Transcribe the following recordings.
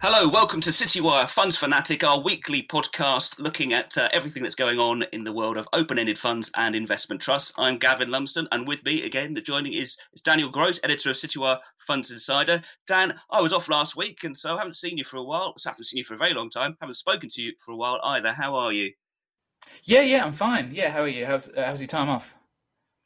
Hello, welcome to Citywire Funds Fanatic, our weekly podcast looking at uh, everything that's going on in the world of open ended funds and investment trusts. I'm Gavin Lumsden, and with me again, the joining is, is Daniel Grote, editor of Citywire Funds Insider. Dan, I was off last week, and so I haven't seen you for a while. I haven't seen you for a very long time. haven't spoken to you for a while either. How are you? Yeah, yeah, I'm fine. Yeah, how are you? How's, uh, how's your time off?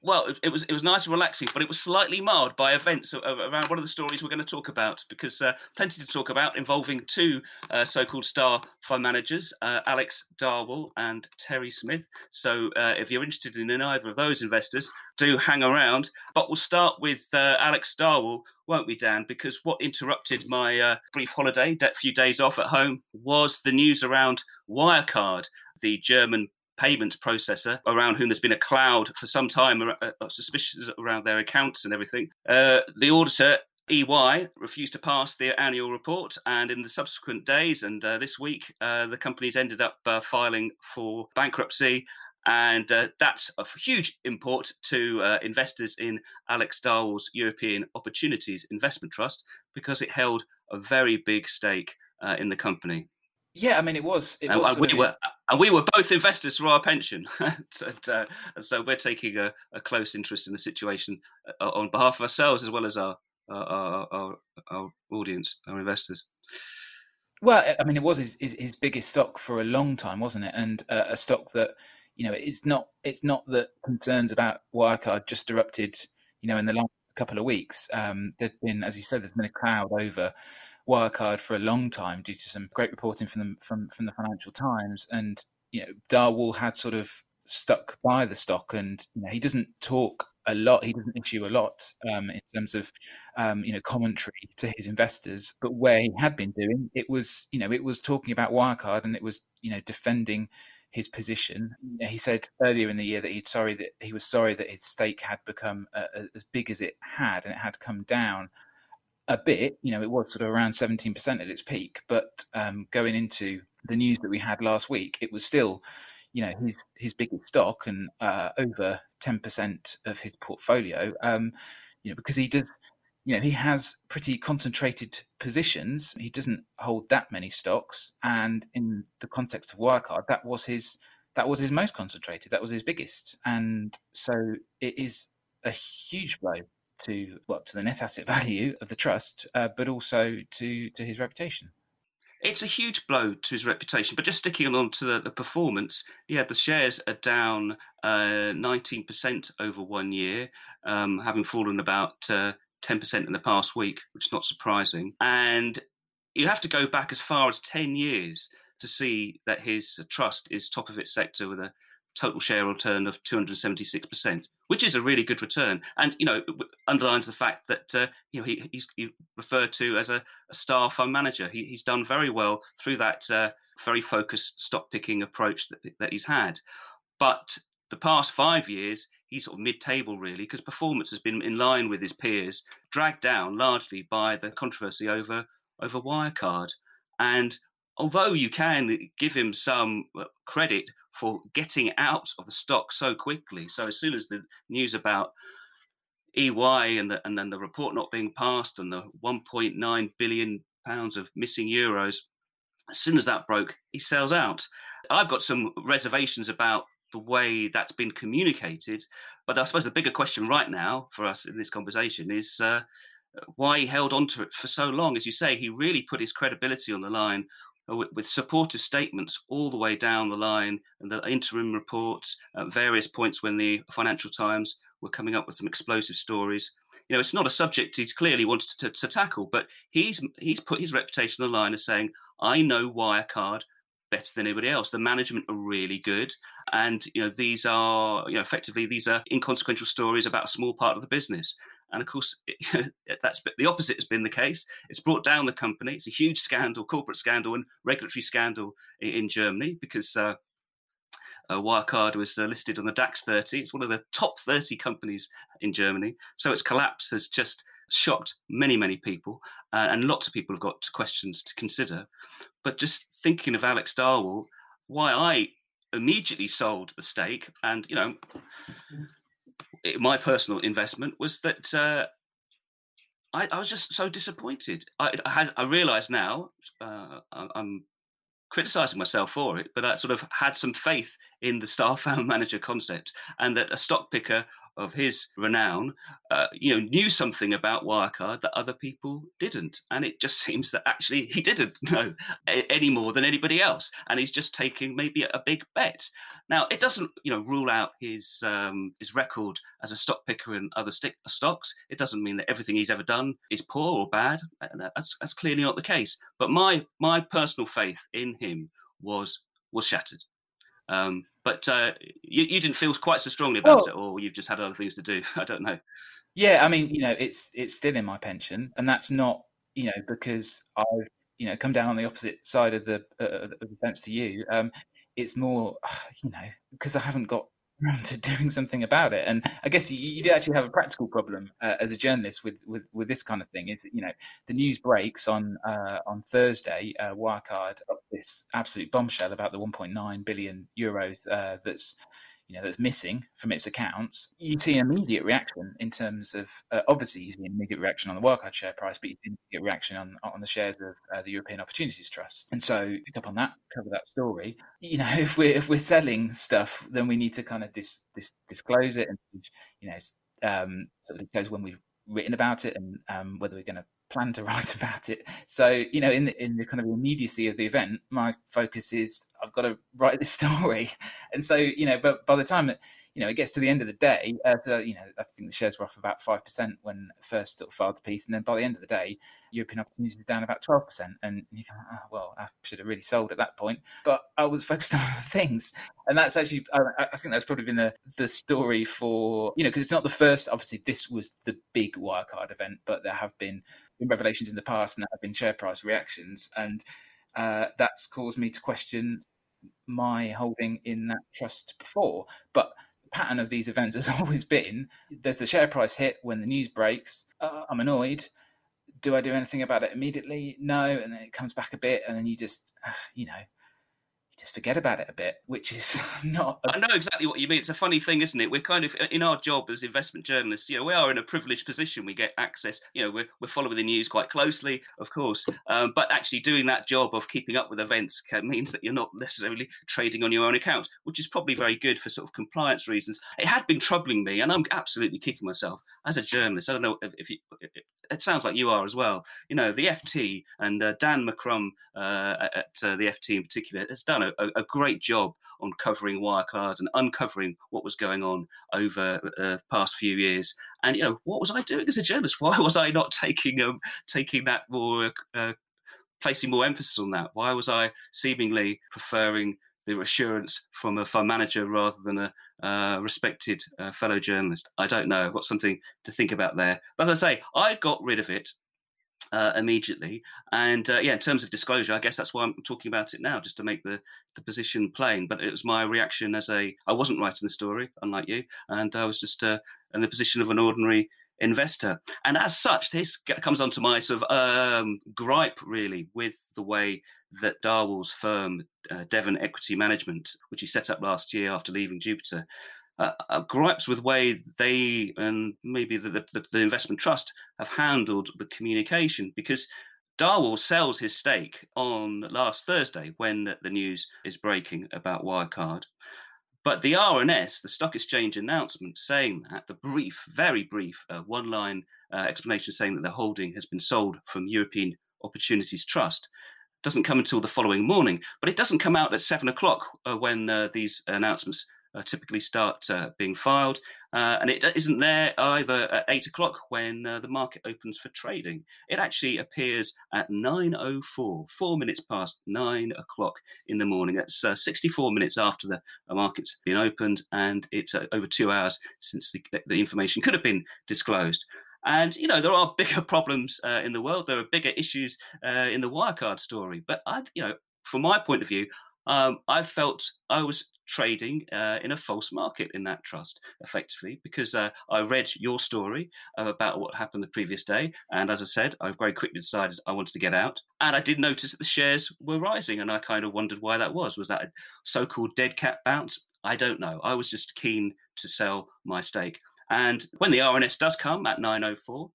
Well, it, was it was nice and relaxing, but it was slightly marred by events around one of the stories we're going to talk about because uh, plenty to talk about involving two uh, so-called star fund managers, uh, Alex Darwall and Terry Smith. So uh, if you're interested in either of those investors, do hang around. But we'll start with uh, Alex Darwall, won't we, Dan? Because what interrupted my uh, brief holiday, a few days off at home, was the news around Wirecard, the German payments processor around whom there's been a cloud for some time, uh, uh, suspicions around their accounts and everything. Uh, the auditor EY refused to pass their annual report, and in the subsequent days and uh, this week, uh, the companies ended up uh, filing for bankruptcy. And uh, that's of huge import to uh, investors in Alex Darwall's European Opportunities Investment Trust because it held a very big stake in the company. Yeah, I mean, it was. It and, was we were, and we were both investors for our pension, and, uh, and, so we're taking a, a, close interest in the situation uh, on behalf of ourselves as well as our our, our, our audience, our investors. Well, I mean, it was his, his, his biggest stock for a long time, wasn't it? And uh, a stock that you know it's not it's not that concerns about Wirecard just erupted, you know, in the last couple of weeks. Um, there's been, as you said, there's been a cloud over Wirecard for a long time due to some great reporting from the, from from the Financial Times, and you know Darwall had sort of stuck by the stock, and you know, he doesn't talk a lot. He doesn't issue a lot um, in terms of um, you know commentary to his investors. But where he had been doing, it was you know it was talking about Wirecard, and it was you know defending his position. He said earlier in the year that he'd sorry that he was sorry that his stake had become uh, as big as it had, and it had come down a bit. You know, it was sort of around 17% at its peak, but um, going into the news that we had last week, it was still, you know, his his biggest stock and uh, over 10% of his portfolio. Um, you know, because he does, you know, he has pretty concentrated positions. He doesn't hold that many stocks, and in the context of Wirecard, that was his that was his most concentrated. That was his biggest, and so it is a huge blow to well to the net asset value of the trust, uh, but also to to his reputation. It's a huge blow to his reputation. But just sticking on to the, the performance, yeah, the shares are down uh, 19% over one year, um, having fallen about uh, 10% in the past week, which is not surprising. And you have to go back as far as 10 years to see that his trust is top of its sector with a total share return of 276%, which is a really good return. And, you know, underlines the fact that, uh, you know, he, he's he referred to as a, a star fund manager. He, he's done very well through that uh, very focused stock picking approach that, that he's had. But the past five years, he's sort of mid table, really, because performance has been in line with his peers, dragged down largely by the controversy over, over Wirecard. And although you can give him some uh, credit for getting out of the stock so quickly. So as soon as the news about EY and the, and then the report not being passed and the 1.9 billion pounds of missing euros, as soon as that broke, he sells out. I've got some reservations about the way that's been communicated, but I suppose the bigger question right now for us in this conversation is. Uh, why he held on to it for so long. As you say, he really put his credibility on the line Uh, with, with, supportive statements all the way down the line, and the interim reports at various points when the Financial Times were coming up with some explosive stories. You know, it's not a subject he's clearly wanted to, to tackle, but he's he's put his reputation on the line as saying, "I know Wirecard." better than anybody else. The management are really good, and you know these are you know effectively these are inconsequential stories about a small part of the business. And of course, it, that's the opposite has been the case. It's brought down the company. It's a huge scandal, corporate scandal, and regulatory scandal in, in Germany because uh, uh, Wirecard was uh, listed on the DAX 30. It's one of the top 30 companies in Germany. So its collapse has just shocked many, many people, uh, and lots of people have got questions to consider. But just thinking of Alex Darwall, why I immediately sold the stake, and you know, my personal investment was that uh, I, I was just so disappointed. I, I had I realised now uh, I'm criticizing myself for it, but I sort of had some faith in the star farm manager concept and that a stock picker of his renown, uh, you know, knew something about Wirecard that other people didn't. And it just seems that actually he didn't know any more than anybody else. And he's just taking maybe a big bet. Now, it doesn't, you know, rule out his um, his record as a stock picker in other st- stocks. It doesn't mean that everything he's ever done is poor or bad. That's, that's clearly not the case. But my my personal faith in him was was shattered. Um, but uh, you, you, didn't feel quite so strongly about it, or you've just had other things to do. I don't know. Yeah, I mean, you know, it's it's still in my pension, and that's not, you know, because I've you know come down on the opposite side of the uh, of the fence to you. Um, it's more, you know, because I haven't got to doing something about it. And I guess you, you do actually have a practical problem uh, as a journalist with, with, with this kind of thing. Is you know the news breaks on uh, on Thursday, uh, Wirecard this absolute bombshell about the 1.9 billion euros uh, that's you know that's missing from its accounts, you see an immediate reaction in terms of uh, obviously you see an immediate reaction on the Wirecard share price, but you see an immediate reaction on on the shares of uh, the European Opportunities Trust. And so pick up on that, cover that story. You know, if we're if we're selling stuff, then we need to kind of dis, dis, disclose it and you know um, sort of disclose when we've written about it and um, whether we're going to plan to write about it. So, you know, in the, in the kind of immediacy of the event, my focus is I've got to write this story. And so, you know, but by the time it, you know, it gets to the end of the day, uh, so, you know, I think the shares were off about 5% when first sort of filed the piece. And then by the end of the day, European opportunities are down about 12%. And you think, oh, well, I should have really sold at that point. But I was focused on other things. And that's actually, I, I think that's probably been the, the story for, you know, because it's not the first, obviously, this was the big Wirecard event, but there have been been revelations in the past and there have been share price reactions. And uh, that's caused me to question my holding in that trust before. But the pattern of these events has always been there's the share price hit when the news breaks. Uh, I'm annoyed. Do I do anything about it immediately? No. And then it comes back a bit, and then you just, uh, you know, just forget about it a bit, which is not. A... I know exactly what you mean. It's a funny thing, isn't it? We're kind of in our job as investment journalists. You know, we are in a privileged position. We get access. You know, we're, we're following the news quite closely, of course. Um, but actually, doing that job of keeping up with events can, means that you're not necessarily trading on your own account, which is probably very good for sort of compliance reasons. It had been troubling me, and I'm absolutely kicking myself as a journalist. I don't know if, you, it sounds like you are as well. You know, the FT and uh, Dan McCrum uh, at uh, the FT in particular has done a, a, great job on covering Wirecard and uncovering what was going on over uh, the past few years. And you know, what was I doing as a journalist? Why was I not taking um, taking that more, uh, placing more emphasis on that? Why was I seemingly preferring the assurance from a fund manager rather than a uh, respected uh, fellow journalist. I don't know. I've got something to think about there. But as I say, I got rid of it uh, immediately. And uh, yeah, in terms of disclosure, I guess that's why I'm talking about it now, just to make the, the position plain. But it was my reaction as a I wasn't writing the story, unlike you, and I was just uh, in the position of an ordinary investor. And as such, this comes onto my sort of um, gripe really with the way that Darwall's firm, uh, Devon Equity Management, which he set up last year after leaving Jupiter, uh, uh, gripes with way they and maybe the, the, the, investment trust have handled the communication because Darwall sells his stake on last Thursday when the news is breaking about Wirecard. But the RNS, the stock exchange announcement saying that, the brief, very brief, uh, one line uh, explanation saying that the holding has been sold from European Opportunities Trust, doesn't come until the following morning. But it doesn't come out at seven o'clock uh, when uh, these announcements typically start uh, being filed, uh, and it isn't there either at eight o'clock when uh, the market opens for trading. It actually appears at 9.04, four minutes past nine o'clock in the morning. That's uh, sixty-four minutes after the market's been opened, and it's uh, over two hours since the, the information could have been disclosed. And you know there are bigger problems in the world. There are bigger issues in the Wirecard story. But I, you know, from my point of view, um, I felt I was trading uh, in a false market in that trust, effectively, because uh, I read your story about what happened the previous day. And as I said, I very quickly decided I wanted to get out. And I did notice that the shares were rising. And I kind of wondered why that was. Was that a so called dead cat bounce? I don't know. I was just keen to sell my stake. And when the RNS does come at 904,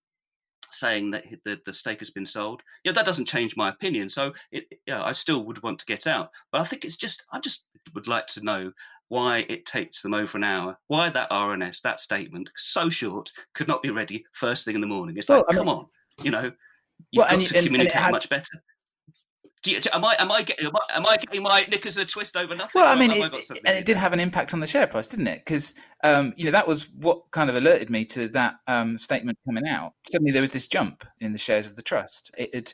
saying that the, the stake has been sold. Yeah, that doesn't change my opinion. So, it, yeah, I still would want to get out. But I think it's just, I just would like to know why it takes them over an hour. Why that RNS, that statement, so short, could not be ready first thing in the morning. It's well, like, I mean, come on, you know, you've well, got to communicate had, much better. You, am I am I getting am I getting my knickers in a twist over nothing? Well, I mean, it, it, and it did have an impact on the share price, didn't it? Because um, you know that was what kind of alerted me to that um, statement coming out. Suddenly, there was this jump in the shares of the trust. It had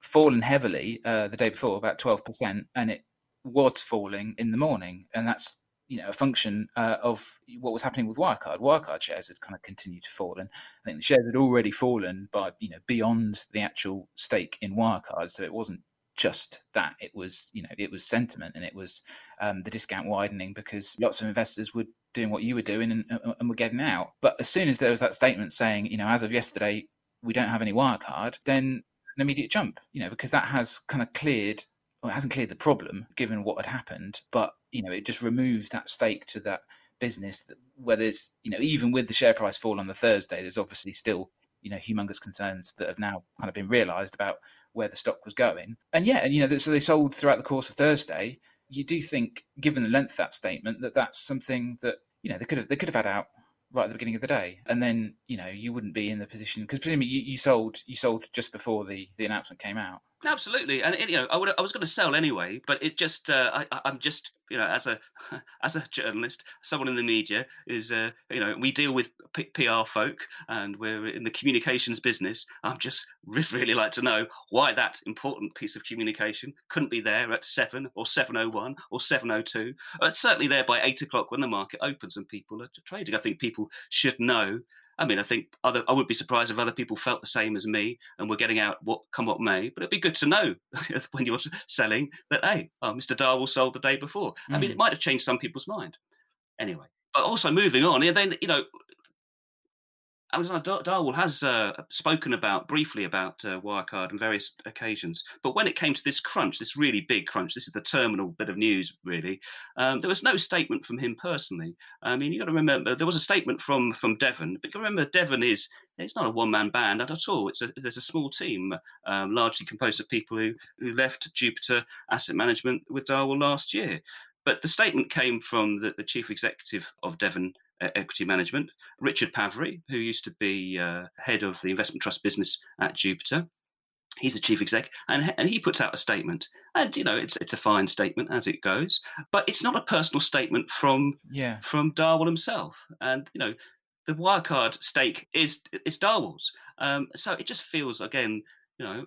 fallen heavily uh, the day before, about twelve percent, and it was falling in the morning, and that's you know a function uh, of what was happening with Wirecard. Wirecard shares had kind of continued to fall, and I think the shares had already fallen by you know beyond the actual stake in Wirecard, so it wasn't just that. It was you know it was sentiment and it was um, the discount widening because lots of investors were doing what you were doing and, and were getting out. But as soon as there was that statement saying you know as of yesterday we don't have any wirecard then an immediate jump you know because that has kind of cleared well, it hasn't cleared the problem given what had happened but you know it just removes that stake to that business that, where there's you know even with the share price fall on the thursday there's obviously still you know humongous concerns that have now kind of been realised about where the stock was going. And yeah, and you know, so they sold throughout the course of Thursday. You do think, given the length of that statement, that that's something that you know they could have they could have had out right at the beginning of the day, and then you know you wouldn't be in the position because presumably you, you sold you sold just before the the announcement came out. Absolutely, and you know, I would I was going to sell anyway, but it just uh, just you know as a as a journalist, someone in the media is uh, you know we deal with P- PR folk and we're in the communications business. I'm just really like to know why that important piece of communication couldn't be there at seven or seven oh one or seven oh two. It's certainly there by eight o'clock when the market opens and people are trading. I think people should know I mean, I think other I wouldn't be surprised if other people felt the same as me and were getting out what come what may. But it'd be good to know when you're selling that hey, oh, Mr. Darwall sold the day before. Mm. I mean, it mm. might have changed some people's mind. Anyway, but also moving on, and then you know, Alexander Darwall has uh, spoken about briefly about uh, Wirecard on various occasions, but when it came to this crunch, this really big crunch, this is the terminal bit of news, really. Um, there was no statement from him personally. I mean, you got to remember there was a statement from from Devon, but remember Devon is it's not a one man band at all. It's a there's a small team, um, largely composed of people who who left Jupiter Asset Management with Darwall last year. But the statement came from the, the chief executive of Devon Equity Management, Richard Pavry, who used to be uh, head of the investment trust business at Jupiter. He's the chief exec, and, and he puts out a statement, and you know it's it's a fine statement as it goes, but it's not a personal statement from yeah. from Darwall himself, and you know the Wirecard stake is is Darwall's, um, so it just feels again, you know,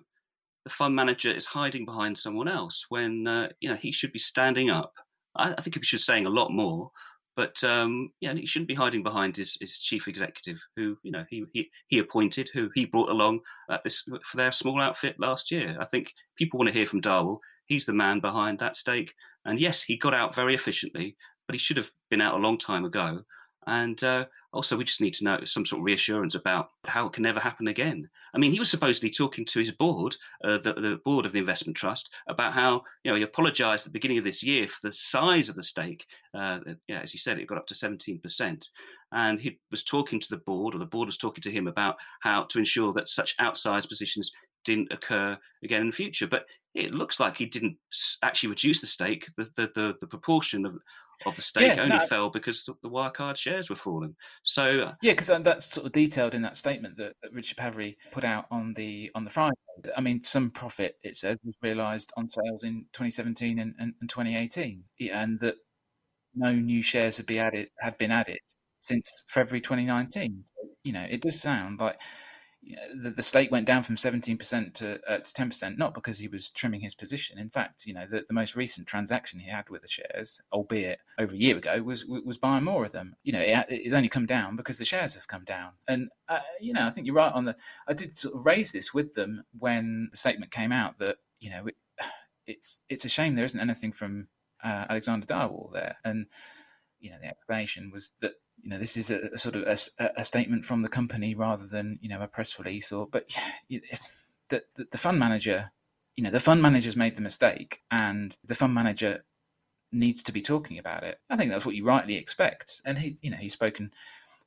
the fund manager is hiding behind someone else when uh, you know he should be standing up. I think he should be saying a lot more, but um, yeah, he shouldn't be hiding behind his, his chief executive, who you know he, he he appointed, who he brought along at this for their small outfit last year. I think people want to hear from Darwall. He's the man behind that stake, and yes, he got out very efficiently, but he should have been out a long time ago. And uh, also, we just need to know some sort of reassurance about how it can never happen again. I mean, he was supposedly talking to his board, uh, the, the board of the investment trust, about how you know he apologised at the beginning of this year for the size of the stake. Uh, yeah, as he said, it got up to seventeen percent, and he was talking to the board, or the board was talking to him about how to ensure that such outsized positions didn't occur again in the future. But it looks like he didn't actually reduce the stake. The the, the, the proportion of of the stake yeah, only no, fell because the Wirecard shares were falling. So uh, yeah, because uh, that's sort of detailed in that statement that, that, Richard Pavry put out on the on the Friday. I mean, some profit it says was realised on sales in 2017 and, and, and 2018, and that no new shares had been added had been added since February 2019. You know, it does sound like the, the stake went down from 17% to, uh, to 10%, not because he was trimming his position. In fact, you know, the, the most recent transaction he had with the shares, albeit over a year ago, was was buying more of them. You know, it, it's only come down because the shares have come down. And, uh, you know, I think you're right on the, I did sort of raise this with them when the statement came out that, you know, it, it's, it's a shame there isn't anything from uh, Alexander Darwall there. And, you know, the explanation was that you know this is a, a sort of a, a, statement from the company rather than you know a press release or but yeah, the, the, the fund manager you know the fund manager's made the mistake and the fund manager needs to be talking about it. I think that's what you rightly expect. And he you know he's spoken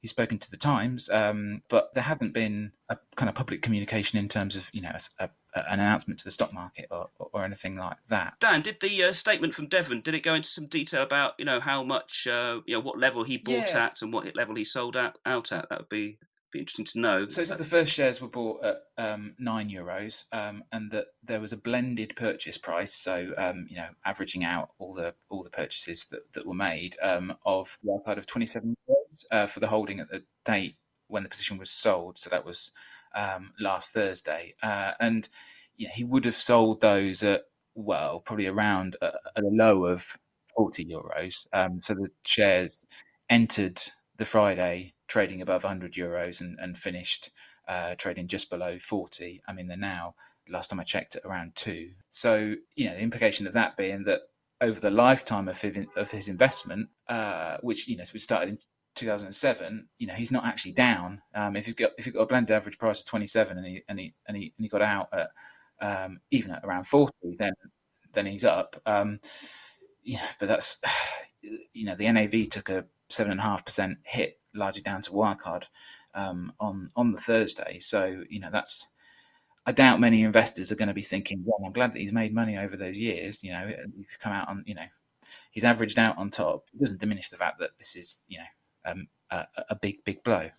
he's spoken to the Times, um, but there hasn't been a kind of public communication in terms of you know a, a, an announcement to the stock market or, or anything like that. Dan, did the uh, statement from Devon did it go into some detail about you know how much uh, you know what level he bought yeah. at and what level he sold out, out at? That would be be interesting to know. So, the first shares were bought at um, nine euros, um, and that there was a blended purchase price. So, um, you know, averaging out all the all the purchases that, that were made um, of Wirecard of twenty seven euros uh, for the holding at the date when the position was sold. So that was um, last Thursday, uh, and you know, he would have sold those at well, probably around a, a low of forty euros. Um, so the shares entered the Friday trading above 100 euros and, and finished uh, trading just below 40. I mean, they're now, last time I checked, at around two. So, you know, the implication of that being that over the lifetime of his, of his investment, uh, which, you know, so we started in 2007, you know, he's not actually down. Um, if he's got if he got a blended average price of 27 and he and he and he, and he got out at um, even at around 40, then then he's up. Um, yeah, but that's you know the NAV took a seven and a half percent hit largely down to Wirecard um, on on the Thursday. So you know that's I doubt many investors are going to be thinking, "Well, I'm glad that he's made money over those years." You know, he's come out on you know he's averaged out on top. It doesn't diminish the fact that this is you know um, a, a, big big blow.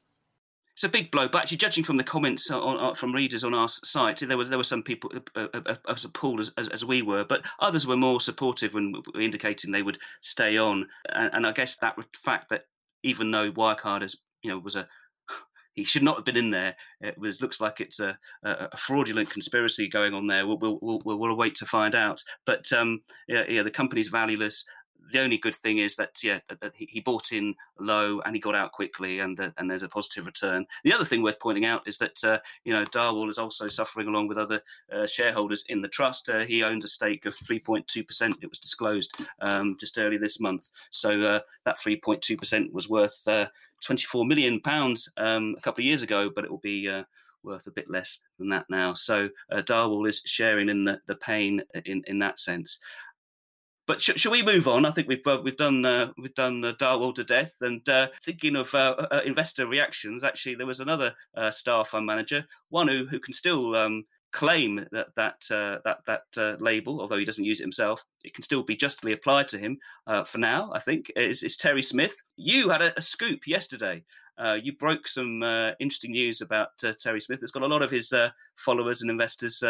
It's a big blow, but actually, judging from the comments on, on, from readers on our site, there were there were some people uh, uh, uh as appalled as, as, as, we were, but others were more supportive when indicating they would stay on. And, and I guess that fact that even though Wirecard is, you know, was a he should not have been in there. It was looks like it's a, a fraudulent conspiracy going on there. We'll, we'll, we'll, we'll wait to find out. But um, yeah, yeah, the company's valueless the only good thing is that yeah, that he bought in low and he got out quickly, and uh, and there's a positive return. The other thing worth pointing out is that uh, you know Darwall is also suffering along with other uh, shareholders in the trust. Uh, he owns a stake of 3.2 percent. It was disclosed um, just early this month. So uh, that 3.2 percent was worth uh, 24 million pounds um, a couple of years ago, but it will be worth a bit less than that now. So uh, Darwall is sharing in the, the pain in, in that sense. But sh- shall we move on? I think we've uh, we've done uh, we've done uh, Darwall to death. And uh, thinking of uh, uh, investor reactions, actually, there was another star fund manager, one who who can still um, claim that that that that label, although he doesn't use it himself. It can still be justly applied to him for now. I think is, is Terry Smith. You had a, a scoop yesterday. you broke some interesting news about Terry Smith. It's got a lot of his followers and investors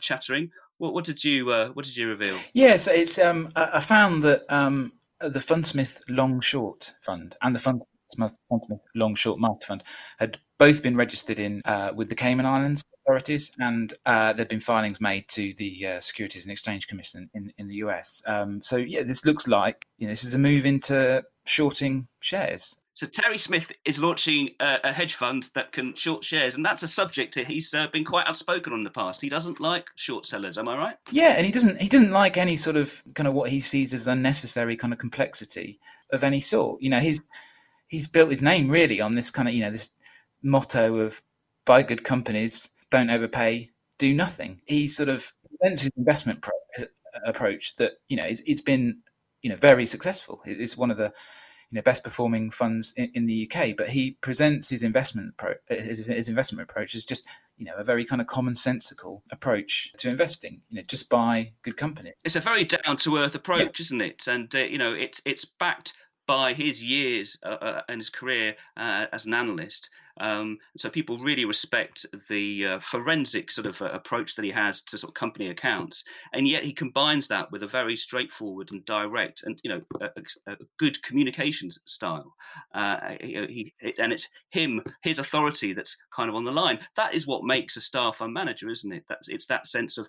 chattering. What, what did you uh, What did you reveal? Yes, yeah, so it's. Um, I found that um, the Fundsmith Long Short Fund and the Fundsmith, Long Short Master Fund had both been registered in uh, with the Cayman Islands authorities, and uh, there'd been filings made to the uh, Securities and Exchange Commission in, in the US. Um, so yeah, this looks like you know, this is a move into shorting shares. So Terry Smith is launching a, a, hedge fund that can short shares, and that's a subject he's uh, been quite outspoken on in the past. He doesn't like short sellers. Am I right? Yeah, and he doesn't. He doesn't like any sort of kind of what he sees as unnecessary kind of complexity of any sort. You know, he's he's built his name really on this kind of you know this motto of buy good companies, don't overpay, do nothing. He sort of presents his investment pro- approach that you know it's, it's been you know very successful. It's one of the you know best performing funds in, in the UK. But he presents his investment pro, his, his investment approach as just you know a very kind of commonsensical approach to investing. You know, just buy good company. It's a very down to earth approach, yeah. isn't it? And uh, you know, it's it's backed by his years uh, uh, and his career uh, as an analyst. Um, so people really respect the uh, forensic sort of uh, approach that he has to sort of company accounts, and yet he combines that with a very straightforward and direct and you know a, a good communications style. Uh, he, he, and it's him, his authority that's kind of on the line. That is what makes a star fund manager, isn't it? That's it's that sense of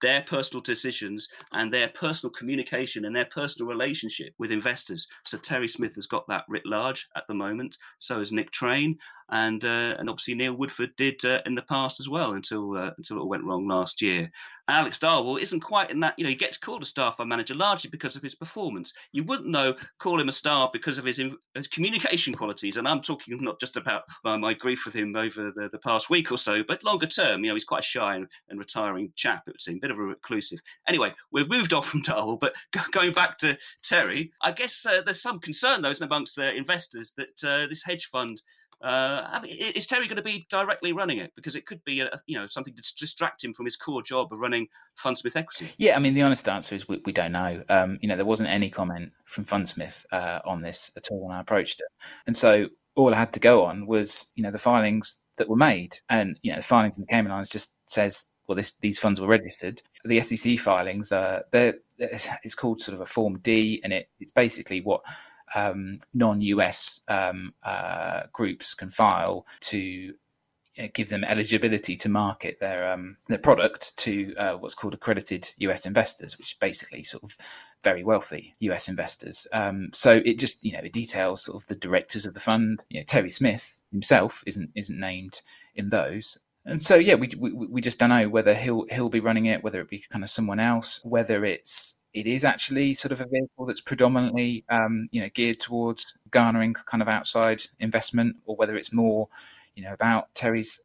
their personal decisions and their personal communication and their personal relationship with investors. So Terry Smith has got that writ large at the moment. So has Nick Train. And uh, and obviously Neil Woodford did uh, in the past as well until uh, until it all went wrong last year. Alex Darwall isn't quite in that. You know, he gets called a star fund manager largely because of his performance. You wouldn't know call him a star because of his, his communication qualities, and I'm talking not just about my grief with him over the, the past week or so, but longer term. You know, he's quite a shy and, and retiring chap. It would seem a bit of a reclusive. Anyway, we've moved off from Darwall, but going back to Terry, I guess uh, there's some concern though amongst the investors that uh, this hedge fund uh, I mean, is Terry going to be directly running it? Because it could be, a, you know, something to distract him from his core job of running Fundsmith Equity. Yeah, I mean, the honest answer is we, we don't know. Um, you know, there wasn't any comment from Fundsmith uh, on this at all when I approached it, and so all I had to go on was, you know, the filings that were made, and you know, the filings in the Cayman Islands just says, well, this, these funds were registered. The SEC filings, uh, they're, it's called sort of a Form D, and it, it's basically what um, non-US um, uh, groups can file to uh, give them eligibility to market their um, their product to uh, what's called accredited US investors, which is basically sort of very wealthy US investors. Um, so it just you know it details sort of the directors of the fund. You know, Terry Smith himself isn't isn't named in those. And so yeah, we, we we just don't know whether he'll he'll be running it, whether it be kind of someone else, whether it's it is actually sort of a vehicle that's predominantly um, you know geared towards garnering kind of outside investment, or whether it's more you know about Terry's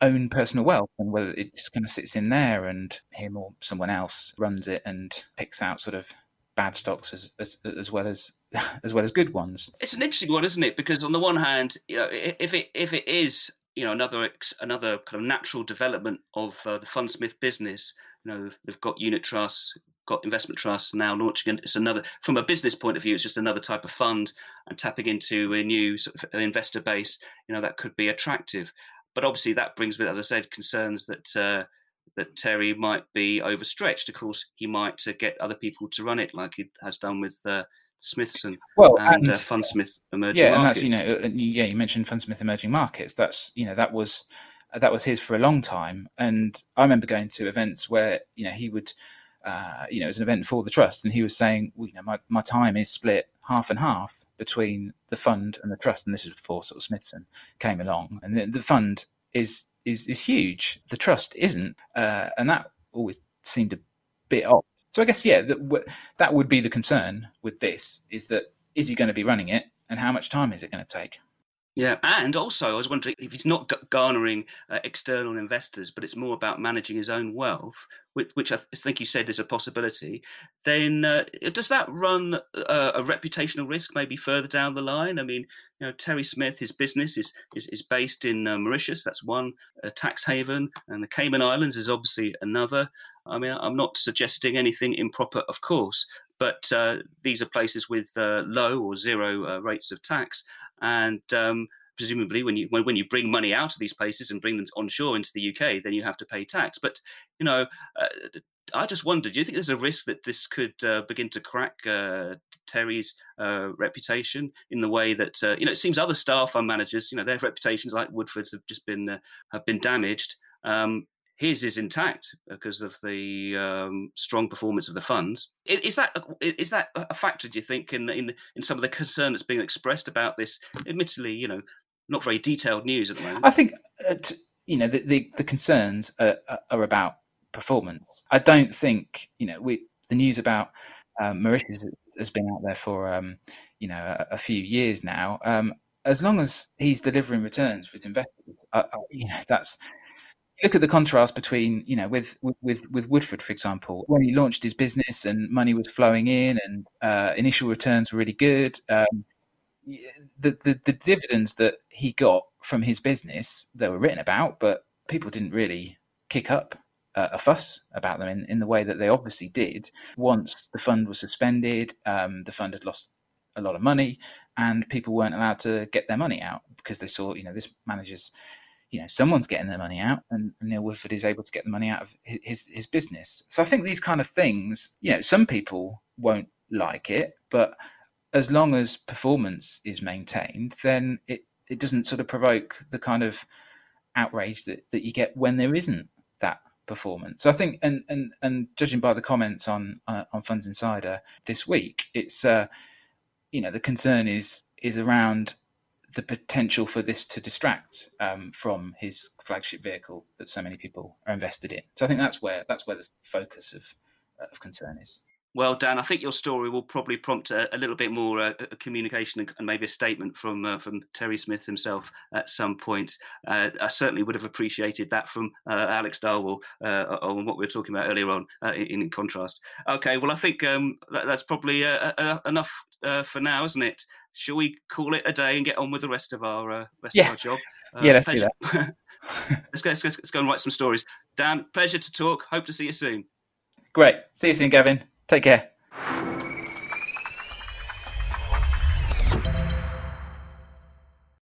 own personal wealth and whether it just kind of sits in there and him or someone else runs it and picks out sort of bad stocks as as, as well as as well as good ones. It's an interesting one, isn't it? Because on the one hand, you know, if it if it is you know another another kind of natural development of uh, the fundsmith business. You know they've got unit trusts got investment trusts now launching it's another from a business point of view it's just another type of fund and tapping into a new sort of investor base. You know that could be attractive. But obviously that brings with as i said concerns that uh, that terry might be overstretched. Of course he might uh, get other people to run it like he has done with uh, Smithson well, and, and uh, Fundsmith Emerging yeah, Markets. and that's you know, uh, yeah, you mentioned Fundsmith Emerging Markets. That's you know that was that was his for a long time, and I remember going to events where you know he would uh, you know, it was an event for the trust, and he was saying, well, you know, my, my time is split half and half between the fund and the trust, and this is before sort of Smithson came along, and the, the fund is is is huge, the trust isn't, uh, and that always seemed a bit odd. So I guess yeah, that that would be the concern with this is that is he going to be running it, and how much time is it going to take? Yeah, and also I was wondering if he's not garnering uh, external investors, but it's more about managing his own wealth, which, which I think you said is a possibility. Then uh, does that run uh, a reputational risk maybe further down the line? I mean, you know, Terry Smith, his business is is, is based in uh, Mauritius. That's one tax haven, and the Cayman Islands is obviously another. I mean, I'm not suggesting anything improper, of course, but uh, these are places with uh, low or zero uh, rates of tax and um, presumably when you when, when you bring money out of these places and bring them onshore into the UK, then you have to pay tax. But you know, uh, I just wondered, do you think there's a risk that this could uh, begin to crack uh, Terry's uh, reputation in the way that uh, you know it seems other staff and managers, you know, their reputations like Woodford's have just been uh, have been damaged. Um, his is intact because of the um, strong performance of the funds. Is that is that a factor? Do you think in in in some of the concern that's being expressed about this? Admittedly, you know, not very detailed news at the moment. I think uh, t- you know the the, the concerns are, are, about performance. I don't think you know we the news about um, Mauritius has been out there for um, you know a, a, few years now. Um, as long as he's delivering returns for his investors, I, I, you know that's look at the contrast between you know with with with Woodford for example. When he launched his business and money was flowing in and uh, initial returns were really good um, the, the, the dividends that he got from his business they were written about but people didn't really kick up uh, a fuss about them in, in the way that they obviously did once the fund was suspended um, the fund had lost a lot of money and people weren't allowed to get their money out because they saw you know this manager's you know someone's getting their money out and neil woodford is able to get the money out of his his business. So i think these kind of things you know some people won't like it but as long as performance is maintained then it it doesn't sort of provoke the kind of outrage that, that you get when there isn't that performance. So i think and and and judging by the comments on uh, on funds insider this week it's uh you know the concern is is around the potential for this to distract um, from his flagship vehicle that so many people are invested in. So I think that's where that's where the focus of of concern is. Well, Dan, I think your story will probably prompt a, a little bit more uh, communication and, and, maybe a statement from uh, from Terry Smith himself at some point. Uh, I certainly would have appreciated that from uh, Alex Darwall uh, on what we were talking about earlier on. Uh, in, in, contrast, okay. Well, I think um, that, that's probably enough for now, isn't it? Shall we call it a day and get on with the rest of our rest yeah. of our job? yeah, let's pleasure. do that. let's, go, let's, go, let's go and write some stories. Dan, pleasure to talk. Hope to see you soon. Great. See you soon, Gavin. Take care.